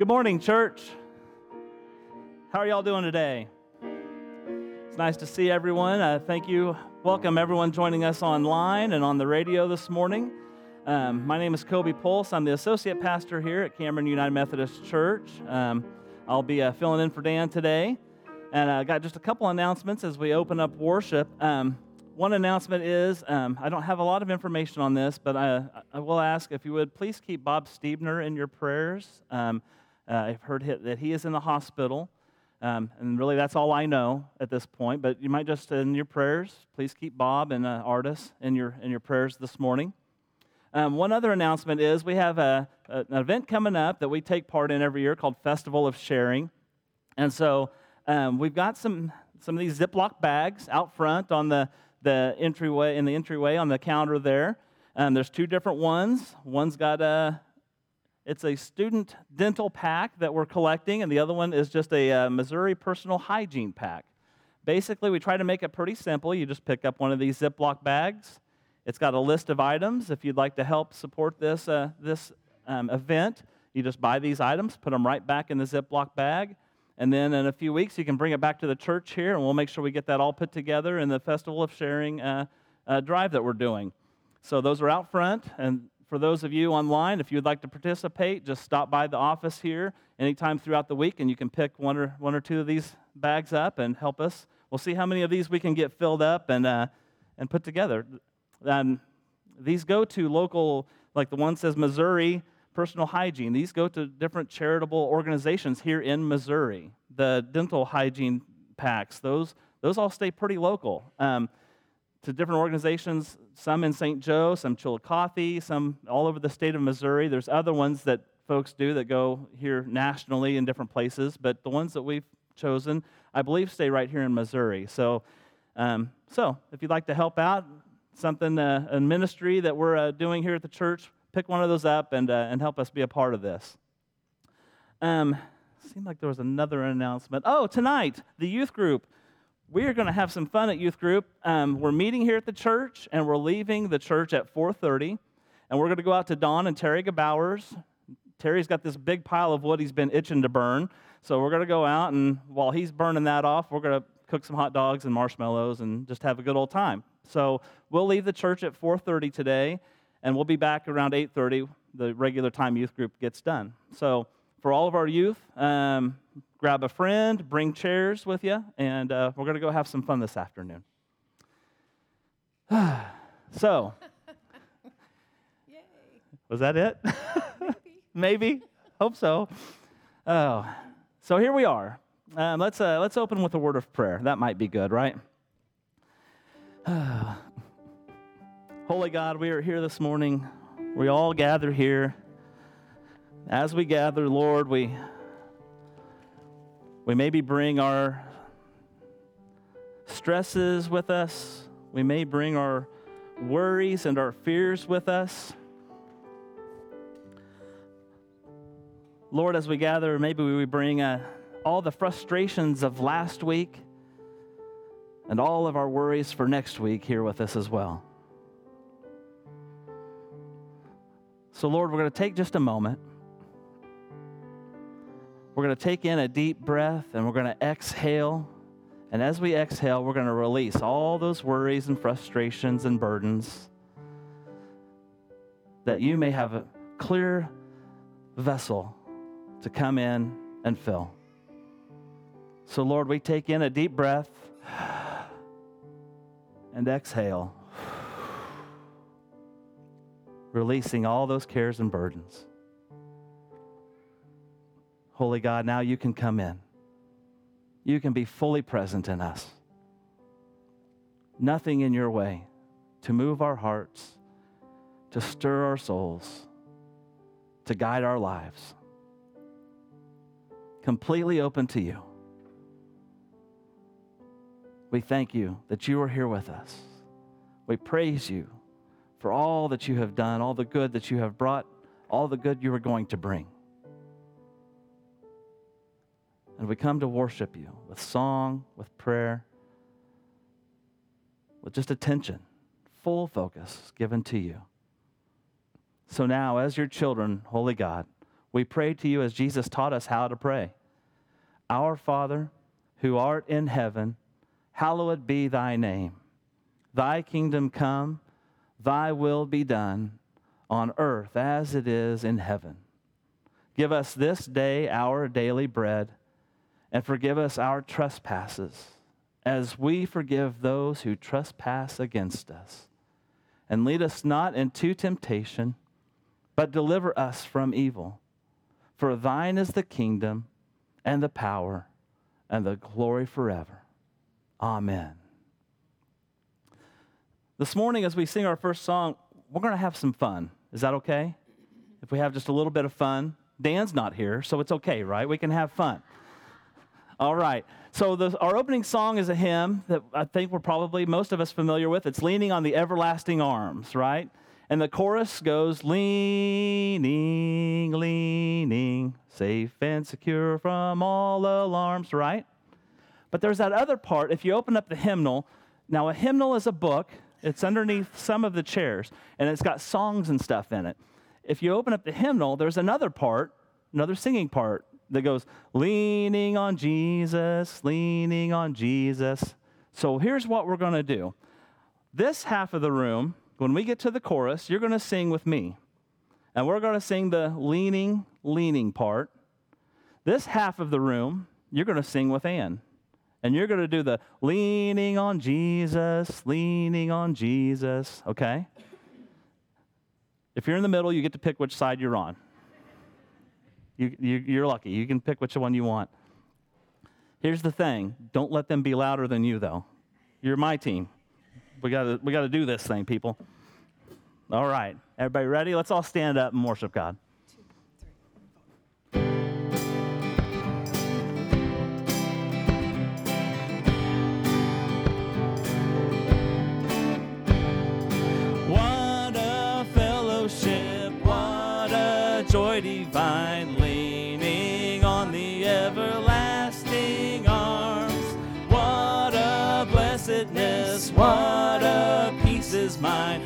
Good morning, church. How are y'all doing today? It's nice to see everyone. Uh, thank you. Welcome, everyone joining us online and on the radio this morning. Um, my name is Kobe Pulse. I'm the associate pastor here at Cameron United Methodist Church. Um, I'll be uh, filling in for Dan today. And I uh, got just a couple announcements as we open up worship. Um, one announcement is um, I don't have a lot of information on this, but I, I, will ask if you would please keep Bob Stiebner in your prayers. Uh, I've heard that he is in the hospital, um, and really that's all I know at this point. But you might just in your prayers, please keep Bob and uh, Artis in your in your prayers this morning. Um, one other announcement is we have a, a, an event coming up that we take part in every year called Festival of Sharing, and so um, we've got some some of these Ziploc bags out front on the the entryway in the entryway on the counter there. Um, there's two different ones. One's got a it's a student dental pack that we're collecting, and the other one is just a uh, Missouri personal hygiene pack. Basically, we try to make it pretty simple. You just pick up one of these Ziploc bags. It's got a list of items. If you'd like to help support this, uh, this um, event, you just buy these items, put them right back in the Ziploc bag, and then in a few weeks, you can bring it back to the church here, and we'll make sure we get that all put together in the Festival of Sharing uh, uh, drive that we're doing. So those are out front. And for those of you online, if you'd like to participate, just stop by the office here anytime throughout the week, and you can pick one or, one or two of these bags up and help us. We'll see how many of these we can get filled up and, uh, and put together. Um, these go to local, like the one says Missouri personal hygiene. These go to different charitable organizations here in Missouri. The dental hygiene packs, those, those all stay pretty local. Um, to different organizations, some in St. Joe, some Chillicothe, some all over the state of Missouri. There's other ones that folks do that go here nationally in different places, but the ones that we've chosen, I believe, stay right here in Missouri. So, um, so if you'd like to help out, something, uh, a ministry that we're uh, doing here at the church, pick one of those up and, uh, and help us be a part of this. Um, seemed like there was another announcement. Oh, tonight, the youth group. We are going to have some fun at youth group. Um, we're meeting here at the church, and we're leaving the church at 4:30, and we're going to go out to Don and Terry Bowers. Terry's got this big pile of wood he's been itching to burn, so we're going to go out, and while he's burning that off, we're going to cook some hot dogs and marshmallows and just have a good old time. So we'll leave the church at 4:30 today and we'll be back around 8.30 the regular time youth group gets done so for all of our youth um, grab a friend bring chairs with you and uh, we're going to go have some fun this afternoon so Yay. was that it maybe. maybe hope so oh so here we are um, let's, uh, let's open with a word of prayer that might be good right Holy God, we are here this morning. We all gather here. As we gather, Lord, we, we maybe bring our stresses with us. We may bring our worries and our fears with us. Lord, as we gather, maybe we bring uh, all the frustrations of last week and all of our worries for next week here with us as well. So, Lord, we're going to take just a moment. We're going to take in a deep breath and we're going to exhale. And as we exhale, we're going to release all those worries and frustrations and burdens that you may have a clear vessel to come in and fill. So, Lord, we take in a deep breath and exhale releasing all those cares and burdens. Holy God, now you can come in. You can be fully present in us. Nothing in your way to move our hearts, to stir our souls, to guide our lives. Completely open to you. We thank you that you are here with us. We praise you for all that you have done, all the good that you have brought, all the good you are going to bring. And we come to worship you with song, with prayer, with just attention, full focus given to you. So now, as your children, Holy God, We pray to you as Jesus taught us how to pray. Our Father, who art in heaven, hallowed be thy name. Thy kingdom come, thy will be done, on earth as it is in heaven. Give us this day our daily bread, and forgive us our trespasses, as we forgive those who trespass against us. And lead us not into temptation, but deliver us from evil. For thine is the kingdom, and the power, and the glory forever. Amen. This morning, as we sing our first song, we're going to have some fun. Is that okay? If we have just a little bit of fun, Dan's not here, so it's okay, right? We can have fun. All right. So the, our opening song is a hymn that I think we're probably most of us familiar with. It's leaning on the everlasting arms, right? And the chorus goes leaning, leaning, safe and secure from all alarms, right? But there's that other part. If you open up the hymnal, now a hymnal is a book it's underneath some of the chairs, and it's got songs and stuff in it. If you open up the hymnal, there's another part, another singing part that goes, leaning on Jesus, leaning on Jesus. So here's what we're going to do. This half of the room, when we get to the chorus, you're going to sing with me. And we're going to sing the leaning, leaning part. This half of the room, you're going to sing with Ann. And you're going to do the leaning on Jesus, leaning on Jesus, okay? If you're in the middle, you get to pick which side you're on. You, you, you're lucky. You can pick which one you want. Here's the thing don't let them be louder than you, though. You're my team. We got we to do this thing, people. All right. Everybody ready? Let's all stand up and worship God. Blessedness, what a peace is mine,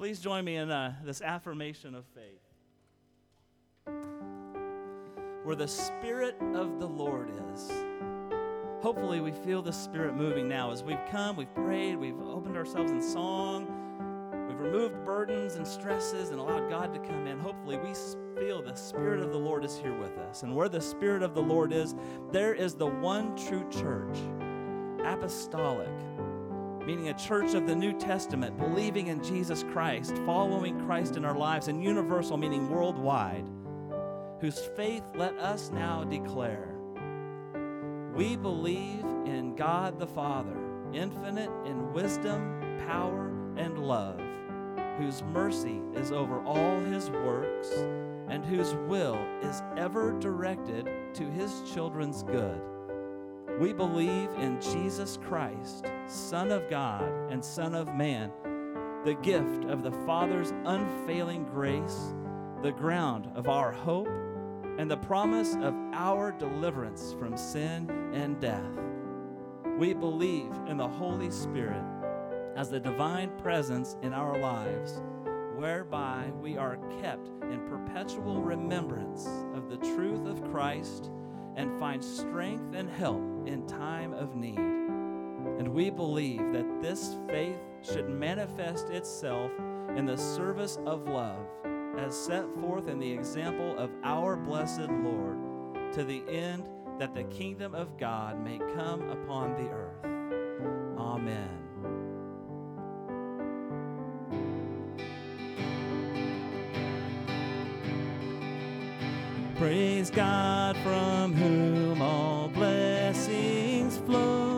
Please join me in uh, this affirmation of faith. Where the Spirit of the Lord is. Hopefully, we feel the Spirit moving now as we've come, we've prayed, we've opened ourselves in song, we've we've removed burdens and stresses and allowed God to come in, hopefully we feel the Spirit of the Lord is here with us. And where the Spirit of the Lord is, there is the one true church, apostolic, meaning a church of the New Testament, believing in Jesus Christ, following Christ in our lives, and universal, meaning worldwide, whose faith let us now declare. We believe in God the Father, infinite in wisdom, power, and love, whose mercy is over all his works, and whose will is ever directed to his children's good. We believe in Jesus Christ, Son of God and Son of Man, the gift of the Father's unfailing grace, the ground of our hope, and the promise of our deliverance from sin and death. We believe in the Holy Spirit as the divine presence in our lives, whereby we are kept in perpetual remembrance of the truth of Christ and find strength and help in time of need. And we believe that this faith should manifest itself in the service of love as set forth in the example of our blessed Lord, to the end that the kingdom of God may come upon the earth. Amen. Praise God from whom all blessings flow.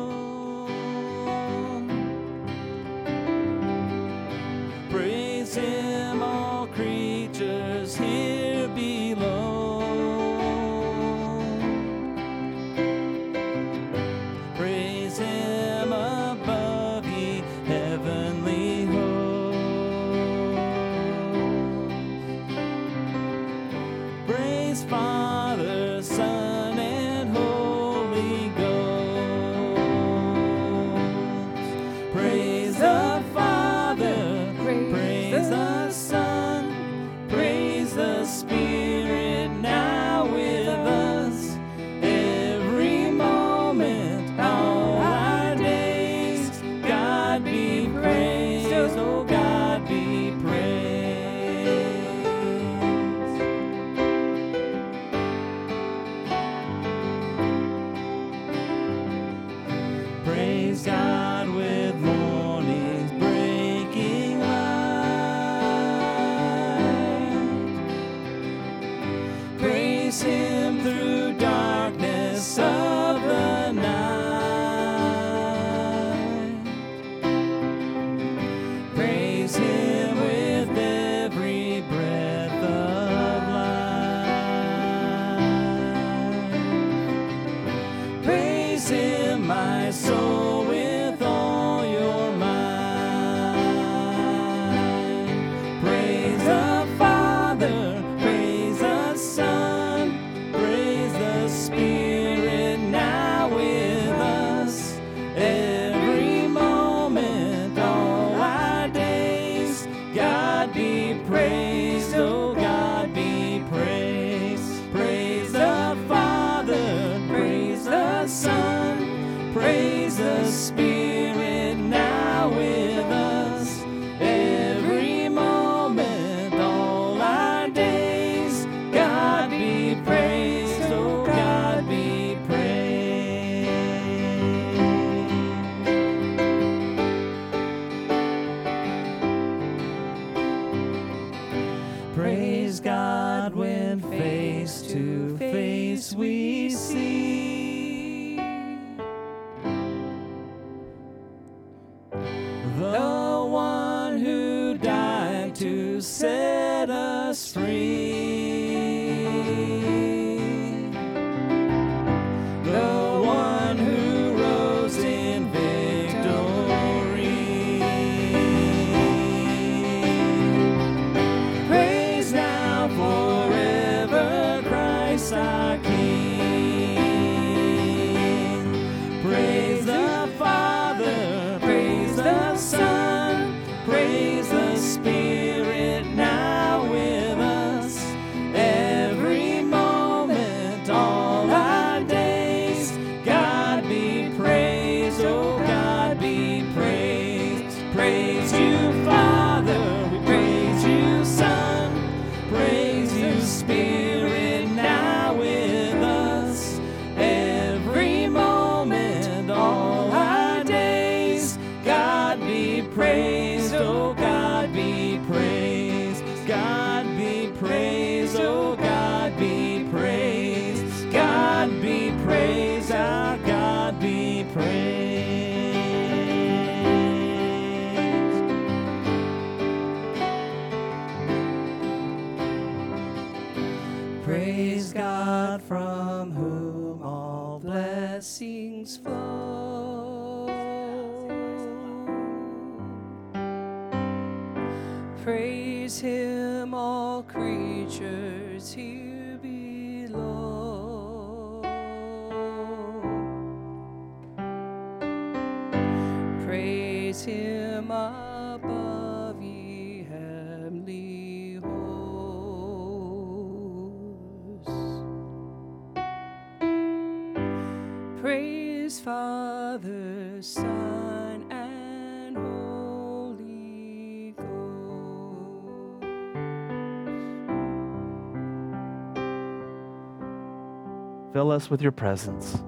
Fill us with your presence.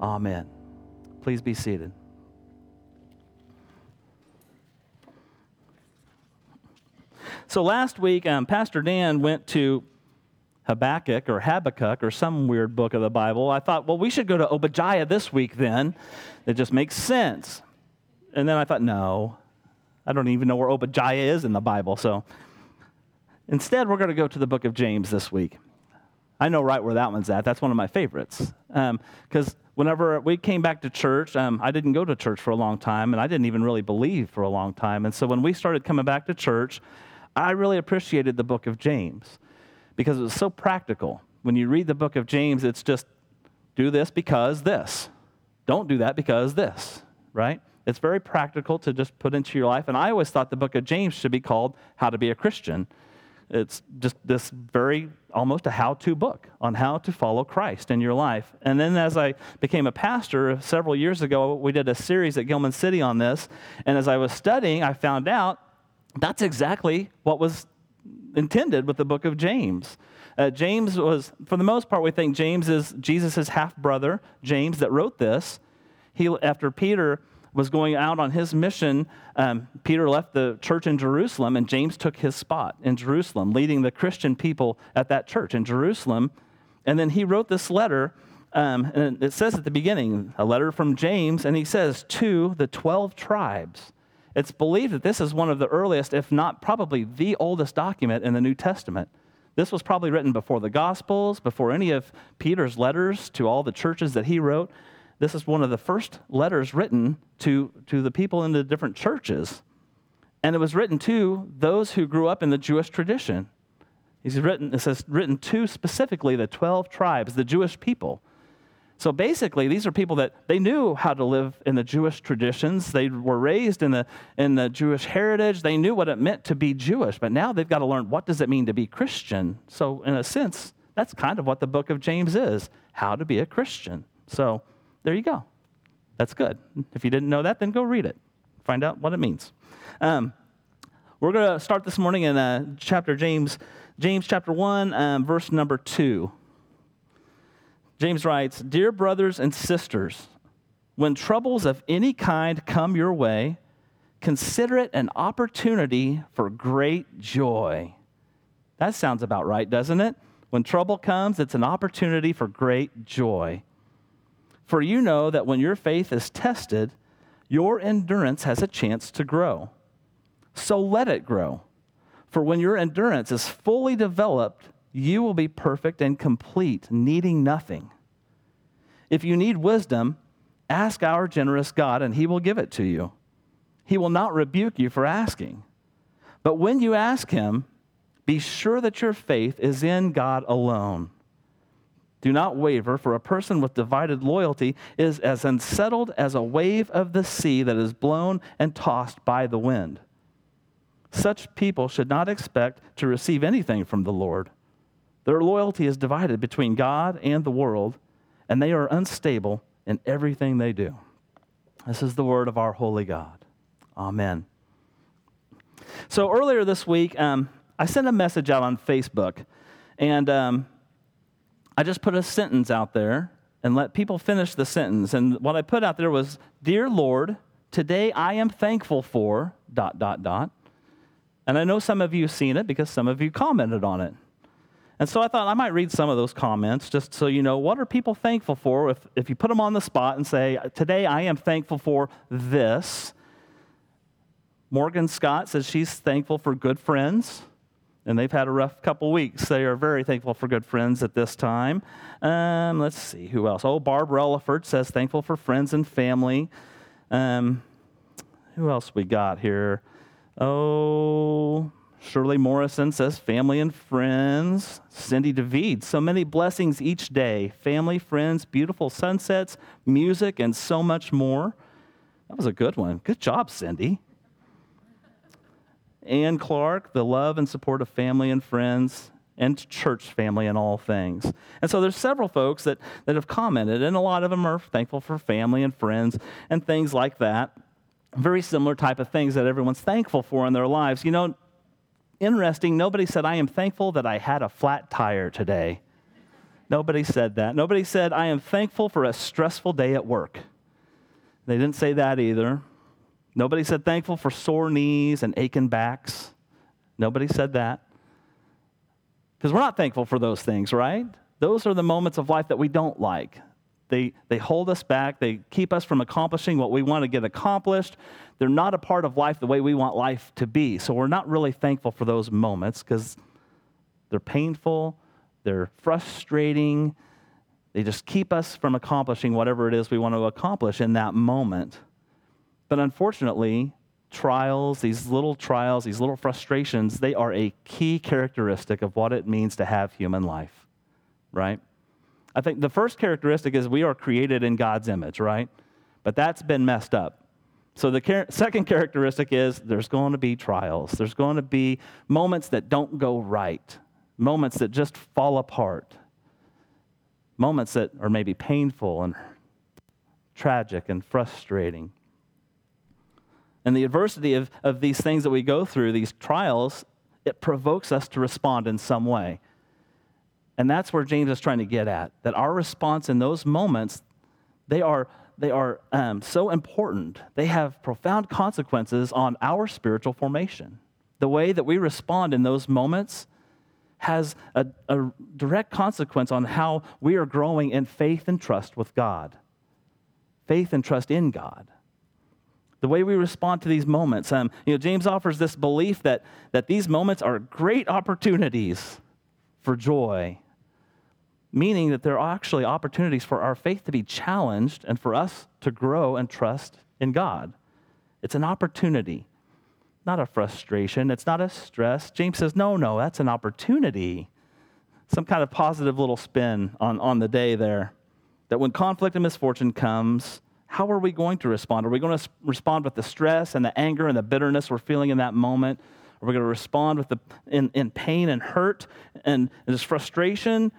Amen. Please be seated. So last week, um, Pastor Dan went to Habakkuk or Habakkuk or some weird book of the Bible. I thought, well, we should go to Obadiah this week then. It just makes sense. And then I thought, no, I don't even know where Obadiah is in the Bible. So instead, we're going to go to the book of James this week. I know right where that one's at. That's one of my favorites. Because um, whenever we came back to church, um, I didn't go to church for a long time, and I didn't even really believe for a long time. And so when we started coming back to church, I really appreciated the book of James because it was so practical. When you read the book of James, it's just do this because this. Don't do that because this, right? It's very practical to just put into your life. And I always thought the book of James should be called How to Be a Christian. It's just this very almost a how to book on how to follow Christ in your life. And then as I became a pastor several years ago, we did a series at Gilman City on this. And as I was studying, I found out that's exactly what was intended with the book of James. Uh, James was, for the most part, we think James is Jesus' half brother, James, that wrote this. He, after Peter was going out on his mission, um, Peter left the church in Jerusalem, and James took his spot in Jerusalem, leading the Christian people at that church in Jerusalem. And then he wrote this letter, um, and it says at the beginning, a letter from James, and he says, to the 12 tribes. It's believed that this is one of the earliest, if not probably the oldest document in the New Testament. This was probably written before the Gospels, before any of Peter's letters to all the churches that he wrote. This is one of the first letters written to, to the people in the different churches. And it was written to those who grew up in the Jewish tradition. He's written, it says, written to specifically the 12 tribes, the Jewish people. So basically, these are people that they knew how to live in the Jewish traditions. They were raised in the, in the Jewish heritage. They knew what it meant to be Jewish, but now they've got to learn what does it mean to be Christian. So in a sense, that's kind of what the book of James is, how to be a Christian. So there you go. That's good. If you didn't know that, then go read it. Find out what it means. Um, we're going to start this morning in uh, chapter James, James chapter 1, um, verse number 2. James writes Dear brothers and sisters, when troubles of any kind come your way, consider it an opportunity for great joy. That sounds about right, doesn't it? When trouble comes, it's an opportunity for great joy. For you know that when your faith is tested, your endurance has a chance to grow. So let it grow. For when your endurance is fully developed, you will be perfect and complete, needing nothing. If you need wisdom, ask our generous God, and he will give it to you. He will not rebuke you for asking. But when you ask him, be sure that your faith is in God alone. Do not waver, for a person with divided loyalty is as unsettled as a wave of the sea that is blown and tossed by the wind. Such people should not expect to receive anything from the Lord. Their loyalty is divided between God and the world, and they are unstable in everything they do. This is the word of our holy God. Amen. So earlier this week, um, I sent a message out on Facebook, and um, I just put a sentence out there and let people finish the sentence. And what I put out there was, Dear Lord, today I am thankful for dot, dot, dot. And I know some of you have seen it because some of you commented on it. And so I thought I might read some of those comments just so you know what are people thankful for if, if you put them on the spot and say, Today I am thankful for this. Morgan Scott says she's thankful for good friends. And they've had a rough couple weeks. They are very thankful for good friends at this time. Um, let's see who else. Oh, Barb Relaford says thankful for friends and family. Um, who else we got here? Oh, Shirley Morrison says family and friends. Cindy David, so many blessings each day family, friends, beautiful sunsets, music, and so much more. That was a good one. Good job, Cindy. Ann Clark, the love and support of family and friends and church family and all things. And so there's several folks that, that have commented, and a lot of them are thankful for family and friends and things like that. Very similar type of things that everyone's thankful for in their lives. You know, interesting, nobody said, I am thankful that I had a flat tire today. Nobody said that. Nobody said, I am thankful for a stressful day at work. They didn't say that either. Nobody said thankful for sore knees and aching backs. Nobody said that. Because we're not thankful for those things, right? Those are the moments of life that we don't like. They, they hold us back. They keep us from accomplishing what we want to get accomplished. They're not a part of life the way we want life to be. So we're not really thankful for those moments because they're painful, they're frustrating. They just keep us from accomplishing whatever it is we want to accomplish in that moment. But unfortunately, trials, these little trials, these little frustrations, they are a key characteristic of what it means to have human life, right? I think the first characteristic is we are created in God's image, right? But that's been messed up. So the char- second characteristic is there's going to be trials. There's going to be moments that don't go right, moments that just fall apart, moments that are maybe painful and tragic and frustrating. And the adversity of, of these things that we go through, these trials, it provokes us to respond in some way. And that's where James is trying to get at that our response in those moments, they are, they are um, so important. They have profound consequences on our spiritual formation. The way that we respond in those moments has a, a direct consequence on how we are growing in faith and trust with God, faith and trust in God the way we respond to these moments. Um, you know, James offers this belief that, that these moments are great opportunities for joy, meaning that they're actually opportunities for our faith to be challenged and for us to grow and trust in God. It's an opportunity, not a frustration. It's not a stress. James says, no, no, that's an opportunity. Some kind of positive little spin on, on the day there. That when conflict and misfortune comes, how are we going to respond? Are we going to respond with the stress and the anger and the bitterness we're feeling in that moment? Are we going to respond with the, in, in pain and hurt and, and just frustration?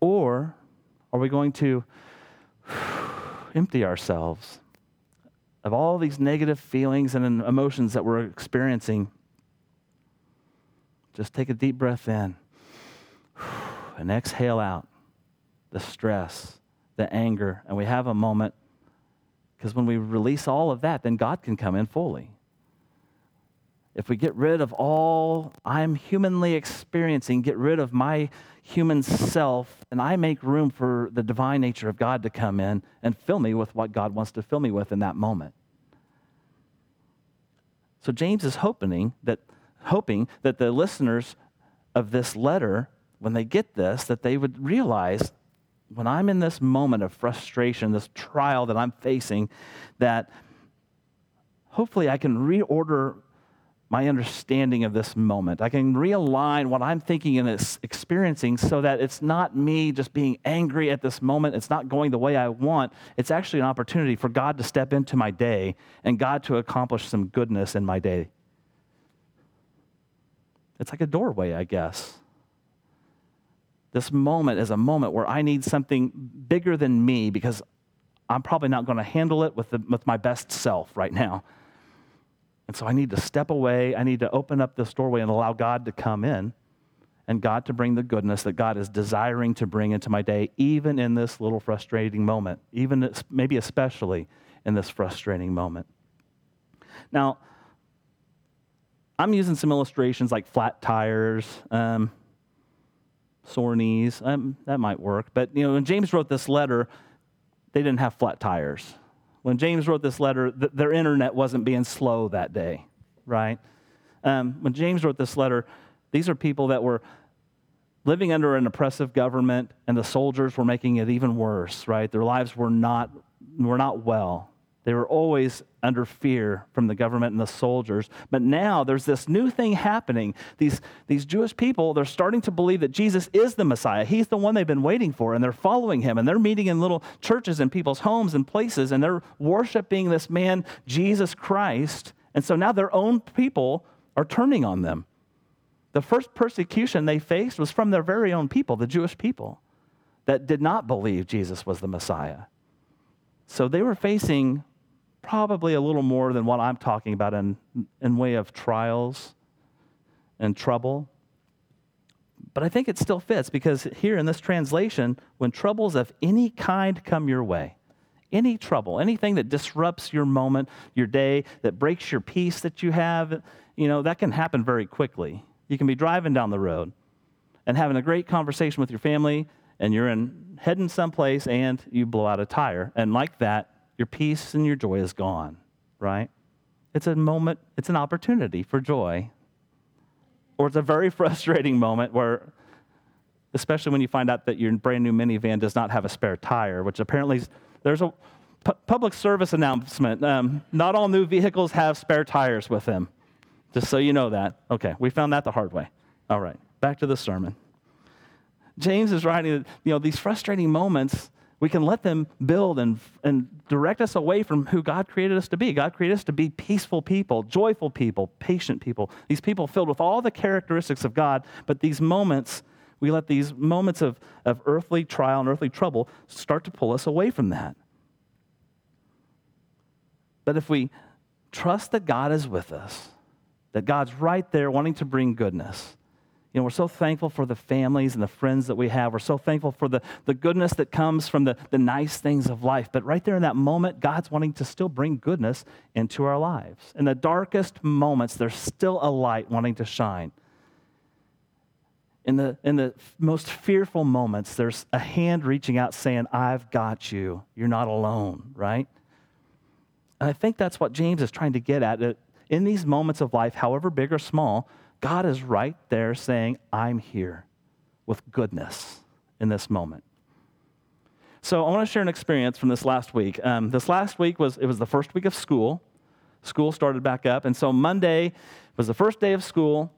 Or are we going to empty ourselves of all these negative feelings and emotions that we're experiencing? Just take a deep breath in and exhale out the stress, the anger, and we have a moment because when we release all of that, then God can come in fully. If we get rid of all I'm humanly experiencing, get rid of my human self, and I make room for the divine nature of God to come in and fill me with what God wants to fill me with in that moment. So James is hoping that hoping that the listeners of this letter when they get this that they would realize when I'm in this moment of frustration, this trial that I'm facing, that hopefully I can reorder my understanding of this moment. I can realign what I'm thinking and experiencing so that it's not me just being angry at this moment. It's not going the way I want. It's actually an opportunity for God to step into my day and God to accomplish some goodness in my day. It's like a doorway, I guess. This moment is a moment where I need something bigger than me because I'm probably not going to handle it with, the, with my best self right now. And so I need to step away. I need to open up this doorway and allow God to come in and God to bring the goodness that God is desiring to bring into my day, even in this little frustrating moment, even maybe especially in this frustrating moment. Now, I'm using some illustrations like flat tires. Um, sore knees. Um, that might work. But, you know, when James wrote this letter, they didn't have flat tires. When James wrote this letter, th- their internet wasn't being slow that day, right? Um, when James wrote this letter, These are people that were living under an oppressive government, and the soldiers were making it even worse, right? Their lives were not, were not well. They were always under fear from the government and the soldiers. But now there's this new thing happening. These, these Jewish people, they're starting to believe that Jesus is the Messiah. He's the one they've been waiting for, and they're following him. And they're meeting in little churches in people's homes and places, and they're worshiping this man, Jesus Christ. And so now their own people are turning on them. The first persecution they faced was from their very own people, the Jewish people, that did not believe Jesus was the Messiah. So they were facing probably a little more than what I'm talking about in, in way of trials and trouble. But I think it still fits because here in this translation, when troubles of any kind come your way, any trouble, anything that disrupts your moment, your day, that breaks your peace that you have, you know, that can happen very quickly. You can be driving down the road and having a great conversation with your family, and you're in heading someplace and you blow out a tire. And like that, your peace and your joy is gone, right? It's a moment, it's an opportunity for joy. Or it's a very frustrating moment where, especially when you find out that your brand new minivan does not have a spare tire, which apparently there's a pu- public service announcement. Um, not all new vehicles have spare tires with them. Just so you know that. Okay, we found that the hard way. All right, back to the sermon. James is writing, you know, these frustrating moments we can let them build and, and direct us away from who God created us to be. God created us to be peaceful people, joyful people, patient people. These people filled with all the characteristics of God, but these moments, we let these moments of, of earthly trial and earthly trouble start to pull us away from that. But if we trust that God is with us, that God's right there wanting to bring goodness, you know, we're so thankful for the families and the friends that we have. We're so thankful for the, the goodness that comes from the, the nice things of life. But right there in that moment, God's wanting to still bring goodness into our lives. In the darkest moments, there's still a light wanting to shine. In the, in the most fearful moments, there's a hand reaching out saying, I've got you. You're not alone, right? And I think that's what James is trying to get at. That in these moments of life, however big or small, God is right there saying, I'm here with goodness in this moment. So I want to share an experience from this last week. Um, this last week was it was the first week of school. School started back up, and so Monday was the first day of school,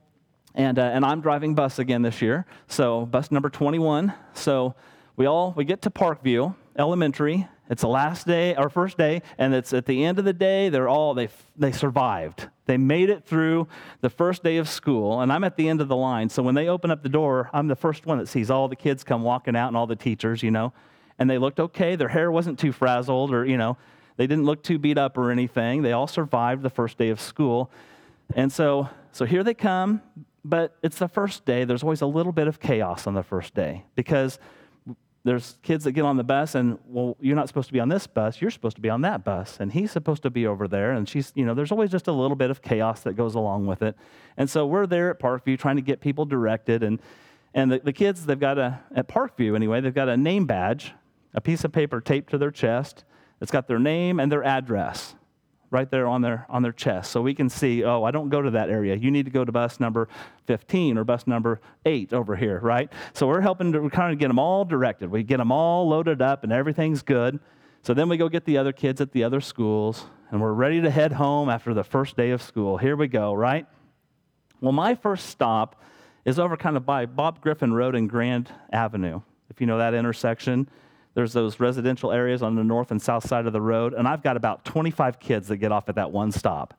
and uh, and I'm driving bus again this year. So bus number 21. So we all we get to Parkview Elementary, it's the last day, our first day, and it's at the end of the day, they're all, they, they survived. They made it through the first day of school, and I'm at the end of the line. So when they open up the door, I'm the first one that sees all the kids come walking out and all the teachers, you know, and they looked okay. Their hair wasn't too frazzled or, you know, they didn't look too beat up or anything. They all survived the first day of school. And so, so here they come, but it's the first day. There's always a little bit of chaos on the first day because there's kids that get on the bus and well you're not supposed to be on this bus you're supposed to be on that bus. And he's supposed to be over there and she's you know there's always just a little bit of chaos that goes along with it. And so we're there at parkview trying to get people directed and and the, the kids they've got a at parkview anyway they've got a name badge a piece of paper taped to their chest. It's got their name and their address right there on their on their chest. So we can see oh i don't go to that area. You need to go to bus number 15 or bus number 8 over here right? So we're helping to kind of get them all directed. We get them all loaded up and everything's good. So then we go get the other kids at the other schools and we're ready to head home after the first day of school. Here we go right? Well my first stop is over kind of by bob griffin road and grand avenue if you know that intersection there's those residential areas on the north and south side of the road, and I've got about 25 kids that get off at that one stop.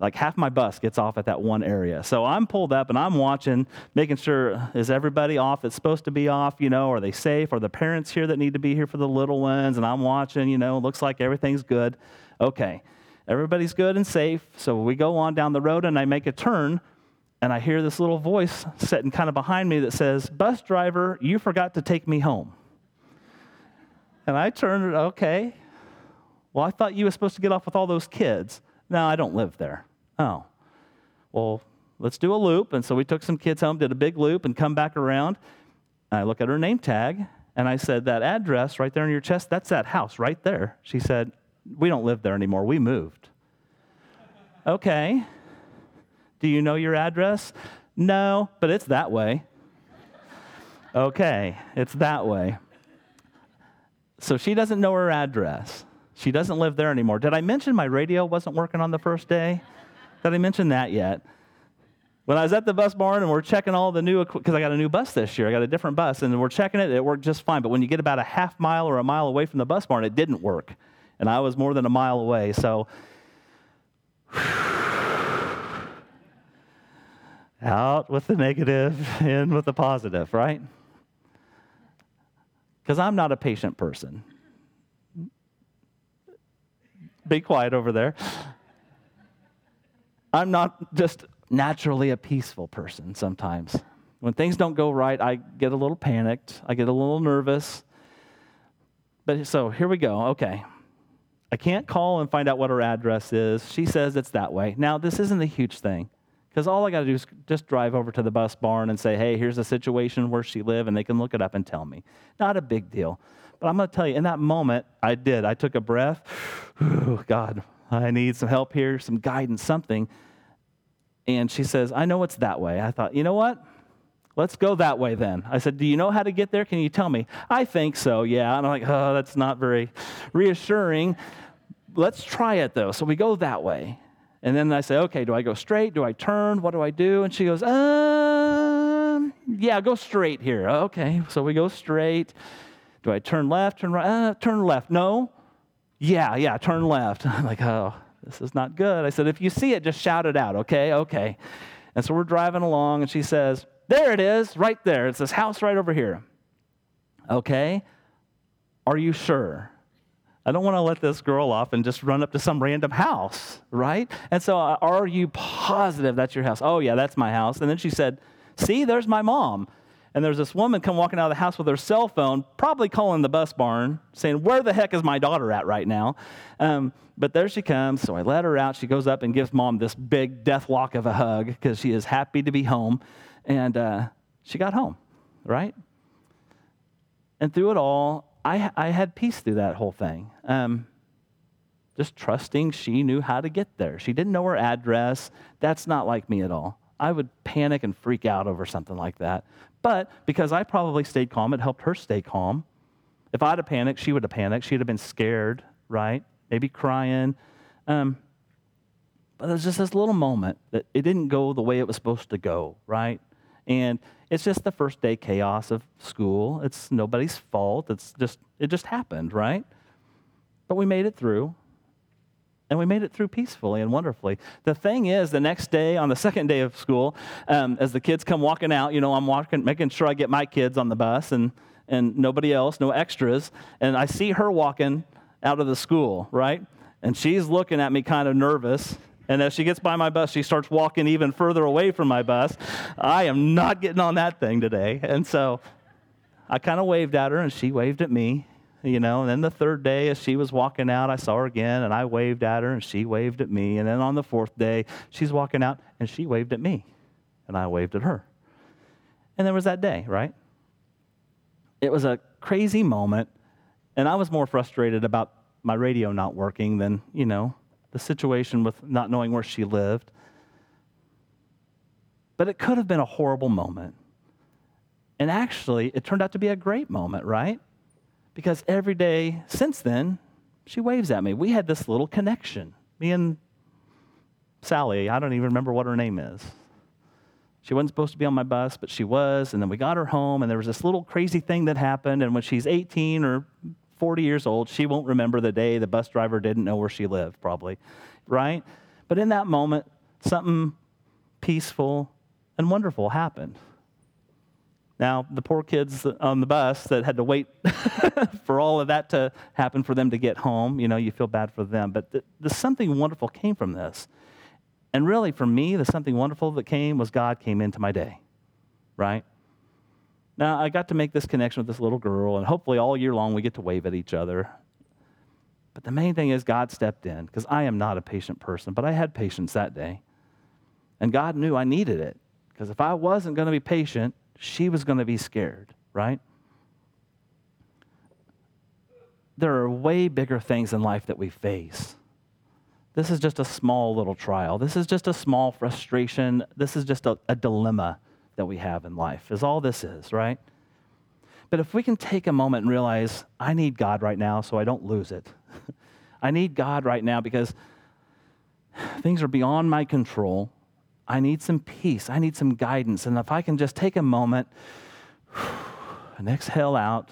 Like half my bus gets off at that one area. So I'm pulled up and I'm watching, making sure is everybody off that's supposed to be off, you know, are they safe? Are the parents here that need to be here for the little ones? And I'm watching, you know, looks like everything's good. Okay, everybody's good and safe. So we go on down the road and I make a turn and I hear this little voice sitting kind of behind me that says, Bus driver, you forgot to take me home. And I turned, okay. Well, I thought you were supposed to get off with all those kids. No, I don't live there. Oh. Well, let's do a loop. And so we took some kids home, did a big loop, and come back around. I look at her name tag, and I said, That address right there on your chest, that's that house right there. She said, We don't live there anymore. We moved. okay. Do you know your address? No, but it's that way. Okay, it's that way. So she doesn't know her address. She doesn't live there anymore. Did I mention my radio wasn't working on the first day? Did I mention that yet? When I was at the bus barn and we're checking all the new, because I got a new bus this year, I got a different bus, and we're checking it, it worked just fine. But when you get about a half mile or a mile away from the bus barn, it didn't work. And I was more than a mile away. So, out with the negative, in with the positive, right? Because I'm not a patient person. Be quiet over there. I'm not just naturally a peaceful person sometimes. When things don't go right, I get a little panicked, I get a little nervous. But so here we go. Okay. I can't call and find out what her address is. She says it's that way. Now, this isn't a huge thing because all I got to do is just drive over to the bus barn and say, hey, here's a situation where she live, and they can look it up and tell me. Not a big deal. But I'm going to tell you, in that moment, I did. I took a breath. God, I need some help here, some guidance, something. And she says, I know it's that way. I thought, you know what? Let's go that way then. I said, Do you know how to get there? Can you tell me? I think so, yeah. And I'm like, Oh, that's not very reassuring. Let's try it though. So we go that way. And then I say, Okay, do I go straight? Do I turn? What do I do? And she goes, Um, yeah, go straight here. Okay, so we go straight. Do I turn left, turn right? Uh, turn left. No. Yeah, yeah, turn left. I'm like, Oh, this is not good. I said, if you see it, just shout it out, okay? Okay. And so we're driving along, and she says, There it is, right there. It's this house right over here. Okay. Are you sure? I don't want to let this girl off and just run up to some random house, right? And so, uh, are you positive that's your house? Oh, yeah, that's my house. And then she said, See, there's my mom. And there's this woman come walking out of the house with her cell phone, probably calling the bus barn, saying, Where the heck is my daughter at right now? Um, but there she comes. So I let her out. She goes up and gives mom this big death walk of a hug because she is happy to be home. And uh, she got home, right? And through it all, I, I had peace through that whole thing. Um, just trusting she knew how to get there. She didn't know her address. That's not like me at all. I would panic and freak out over something like that. But because I probably stayed calm, it helped her stay calm. If I'd have panicked, she would have panicked. She'd have been scared, right? Maybe crying. Um, but there's just this little moment that it didn't go the way it was supposed to go, right? And it's just the first day chaos of school. It's nobody's fault. It's just it just happened, right? But we made it through. And we made it through peacefully and wonderfully. The thing is, the next day, on the second day of school, um, as the kids come walking out, you know, I'm walking, making sure I get my kids on the bus and, and nobody else, no extras. And I see her walking out of the school, right? And she's looking at me kind of nervous. And as she gets by my bus, she starts walking even further away from my bus. I am not getting on that thing today. And so I kind of waved at her, and she waved at me you know. And then the third day, as she was walking out, I saw her again, and I waved at her, and she waved at me. And then on the fourth day, she's walking out, and she waved at me, and I waved at her. And there was that day, right? It was a crazy moment, and I was more frustrated about my radio not working than, you know, the situation with not knowing where she lived. But it could have been a horrible moment. And actually, it turned out to be a great moment, right? because every day since then, she waves at me. We had this little connection. Me and Sally, I don't even remember what her name is. She wasn't supposed to be on my bus, but she was. And then we got her home, and there was this little crazy thing that happened. And when she's 18 or 40 years old, she won't remember the day the bus driver didn't know where she lived, probably, right? But in that moment, something peaceful and wonderful happened. Now, the poor kids on the bus that had to wait for all of that to happen for them to get home, you know, you feel bad for them. But the, the something wonderful came from this. And really, for me, the something wonderful that came was God came into my day, right? Now, I got to make this connection with this little girl, and hopefully all year long we get to wave at each other. But the main thing is God stepped in because I am not a patient person, but I had patience that day. And God knew I needed it because if I wasn't going to be patient, she was going to be scared, right? There are way bigger things in life that we face. This is just a small little trial. This is just a small frustration. This is just a, a dilemma that we have in life, is all this is, right? But if we can take a moment and realize, I need God right now so I don't lose it. I need God right now because things are beyond my control. I need some peace. I need some guidance. And if I can just take a moment and exhale out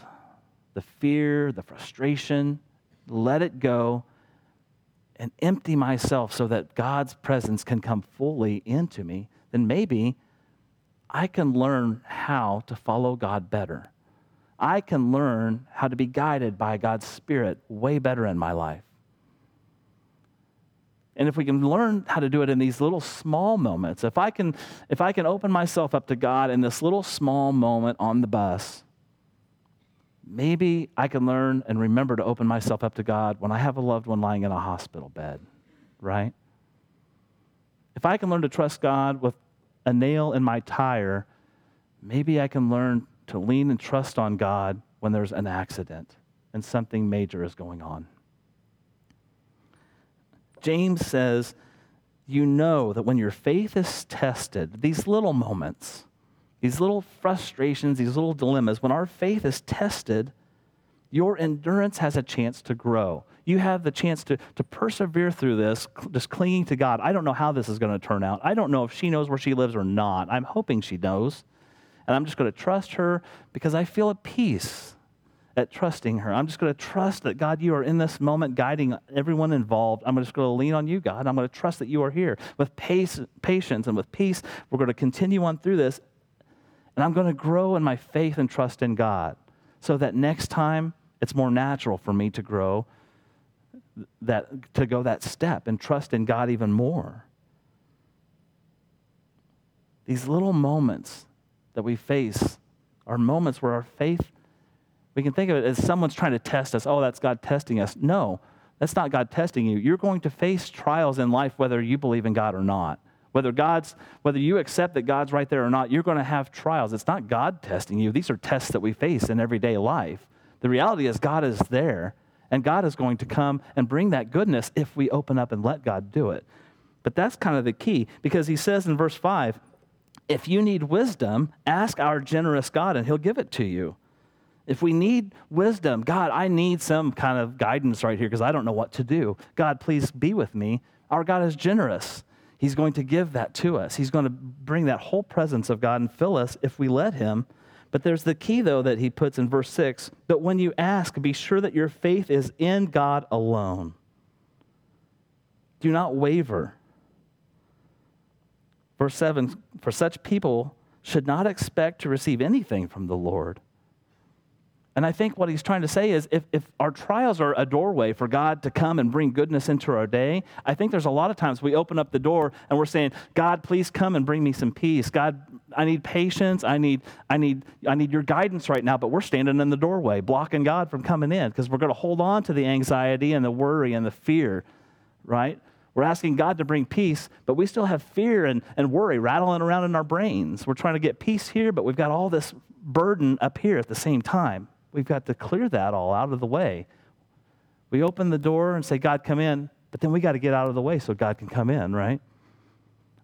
the fear, the frustration, let it go, and empty myself so that God's presence can come fully into me, then maybe I can learn how to follow God better. I can learn how to be guided by God's Spirit way better in my life. And if we can learn how to do it in these little small moments, if I can, if I can open myself up to God in this little small moment on the bus, maybe I can learn and remember to open myself up to God when I have a loved one lying in a hospital bed, right? If I can learn to trust God with a nail in my tire, maybe I can learn to lean and trust on God when there's an accident and something major is going on. James says, You know that when your faith is tested, these little moments, these little frustrations, these little dilemmas, when our faith is tested, your endurance has a chance to grow. You have the chance to, to persevere through this, just clinging to God. I don't know how this is going to turn out. I don't know if she knows where she lives or not. I'm hoping she knows. And I'm just going to trust her because I feel at peace at trusting her. I'm just going to trust that, God, you are in this moment guiding everyone involved. I'm just going to lean on you, God. I'm going to trust that you are here. With pace, patience and with peace, we're going to continue on through this. And I'm going to grow in my faith and trust in God so that next time it's more natural for me to grow that to go that step and trust in God even more. These little moments that we face are moments where our faith we can think of it as someone's trying to test us. Oh, that's God testing us. No, that's not God testing you. You're going to face trials in life whether you believe in God or not. Whether God's whether you accept that God's right there or not, you're going to have trials. It's not God testing you. These are tests that we face in everyday life. The reality is God is there and God is going to come and bring that goodness if we open up and let God do it. But that's kind of the key because he says in verse 5 if you need wisdom, ask our generous God and he'll give it to you. If we need wisdom, God, I need some kind of guidance right here because I don't know what to do. God, please be with me. Our God is generous. He's going to give that to us. He's going to bring that whole presence of God and fill us if we let Him. But there's the key, though, that he puts in verse 6 But when you ask, be sure that your faith is in God alone. Do not waver. Verse 7 For such people should not expect to receive anything from the Lord. And I think what he's trying to say is if, if our trials are a doorway for God to come and bring goodness into our day, I think there's a lot of times we open up the door and we're saying, God, please come and bring me some peace. God, I need patience. I need, I need, I need your guidance right now. But we're standing in the doorway, blocking God from coming in because we're going to hold on to the anxiety and the worry and the fear, right? We're asking God to bring peace, but we still have fear and, and worry rattling around in our brains. We're trying to get peace here, but we've got all this burden up here at the same time. We've got to clear that all out of the way. We open the door and say, God, come in, but then we got to get out of the way so God can come in, right?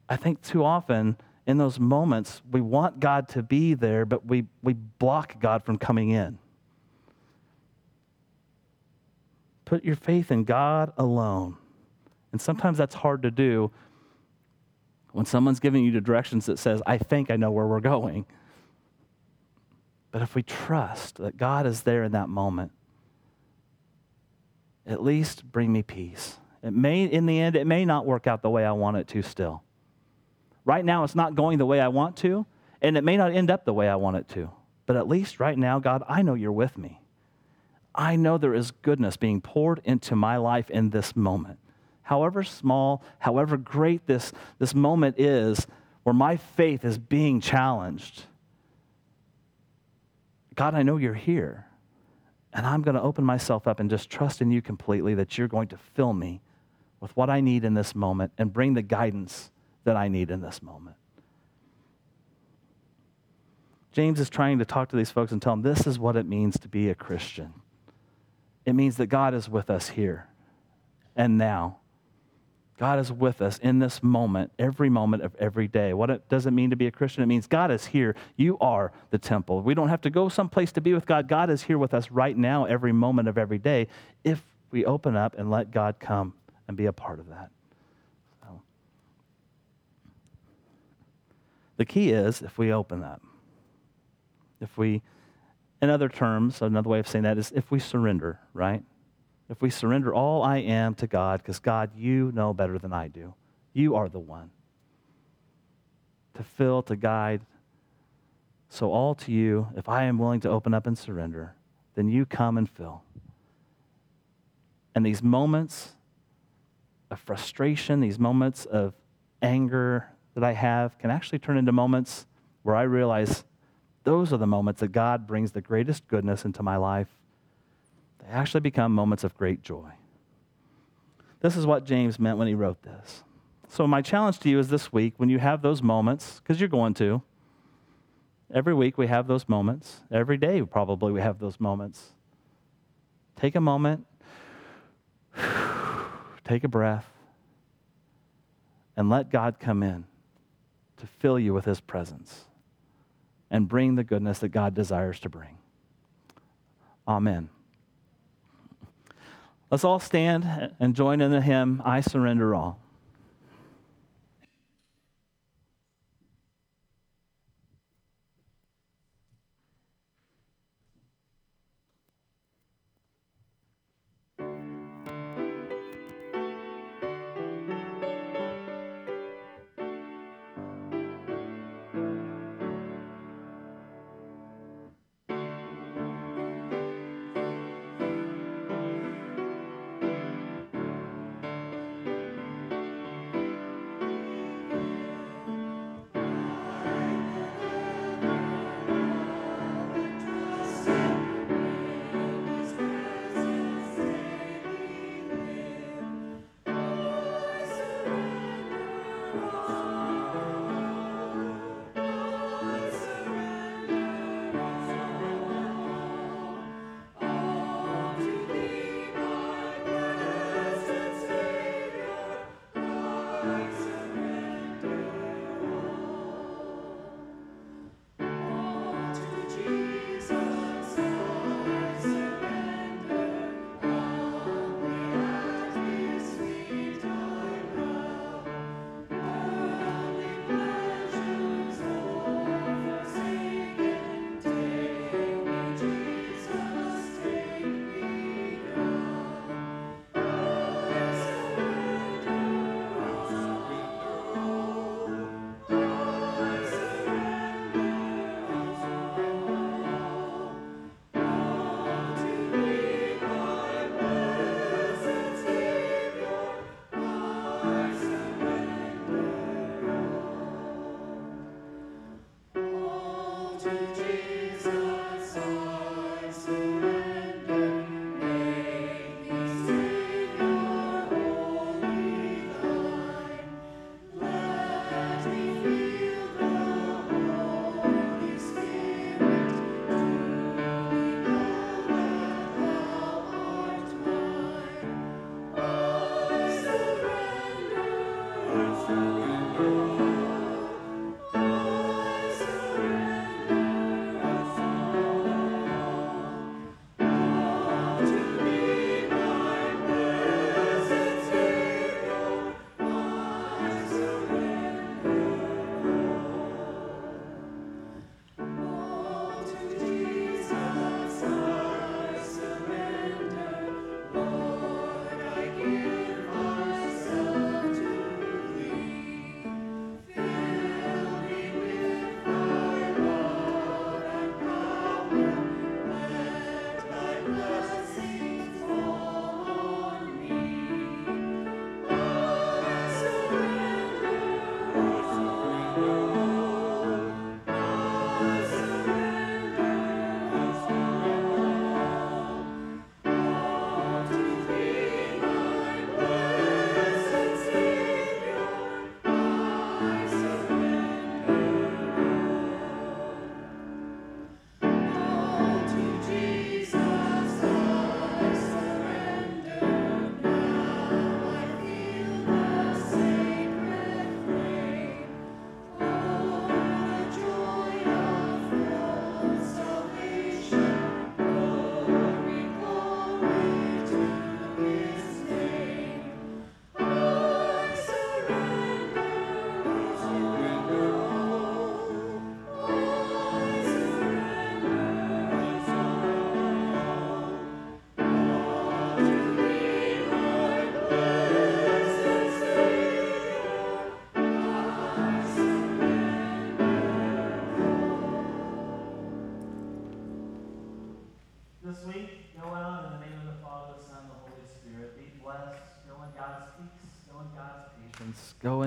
I think too often in those moments, we want God to be there, but we, we block God from coming in. Put your faith in God alone. And sometimes that's hard to do when someone's giving you the directions that says, I think I know where we're going. But if we trust that God is there in that moment, at least bring me peace. It may, in the end, it may not work out the way I want it to still. Right now, it's not going the way I want to, and it may not end up the way I want it to. But at least right now, God, I know you're with me. I know there is goodness being poured into my life in this moment. However small, however great this, this moment is, where my faith is being challenged God, I know you're here. And I'm going to open myself up and just trust in you completely that you're going to fill me with what I need in this moment and bring the guidance that I need in this moment. James is trying to talk to these folks and tell them this is what it means to be a Christian. It means that God is with us here and now. God is with us in this moment, every moment of every day. What it, does it mean to be a Christian? It means God is here. You are the temple. We don't have to go someplace to be with God. God is here with us right now, every moment of every day, if we open up and let God come and be a part of that. So, the key is if we open up, if we, in other terms, another way of saying that is if we surrender, right? If we surrender all I am to God, because God, you know better than I do. You are the one to fill, to guide. So, all to you, if I am willing to open up and surrender, then you come and fill. And these moments of frustration, these moments of anger that I have, can actually turn into moments where I realize those are the moments that God brings the greatest goodness into my life they actually become moments of great joy. This is what James meant when he wrote this. So, my challenge to you is this week when you have those moments, because you're going to, every week we have those moments. Every day, probably, we have those moments. Take a moment, take a breath, and let God come in to fill you with his presence and bring the goodness that God desires to bring. Amen. Let's all stand and join in the hymn, I Surrender All.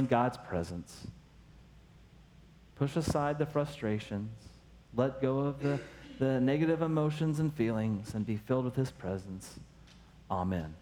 In God's presence. Push aside the frustrations. Let go of the, the negative emotions and feelings and be filled with His presence. Amen.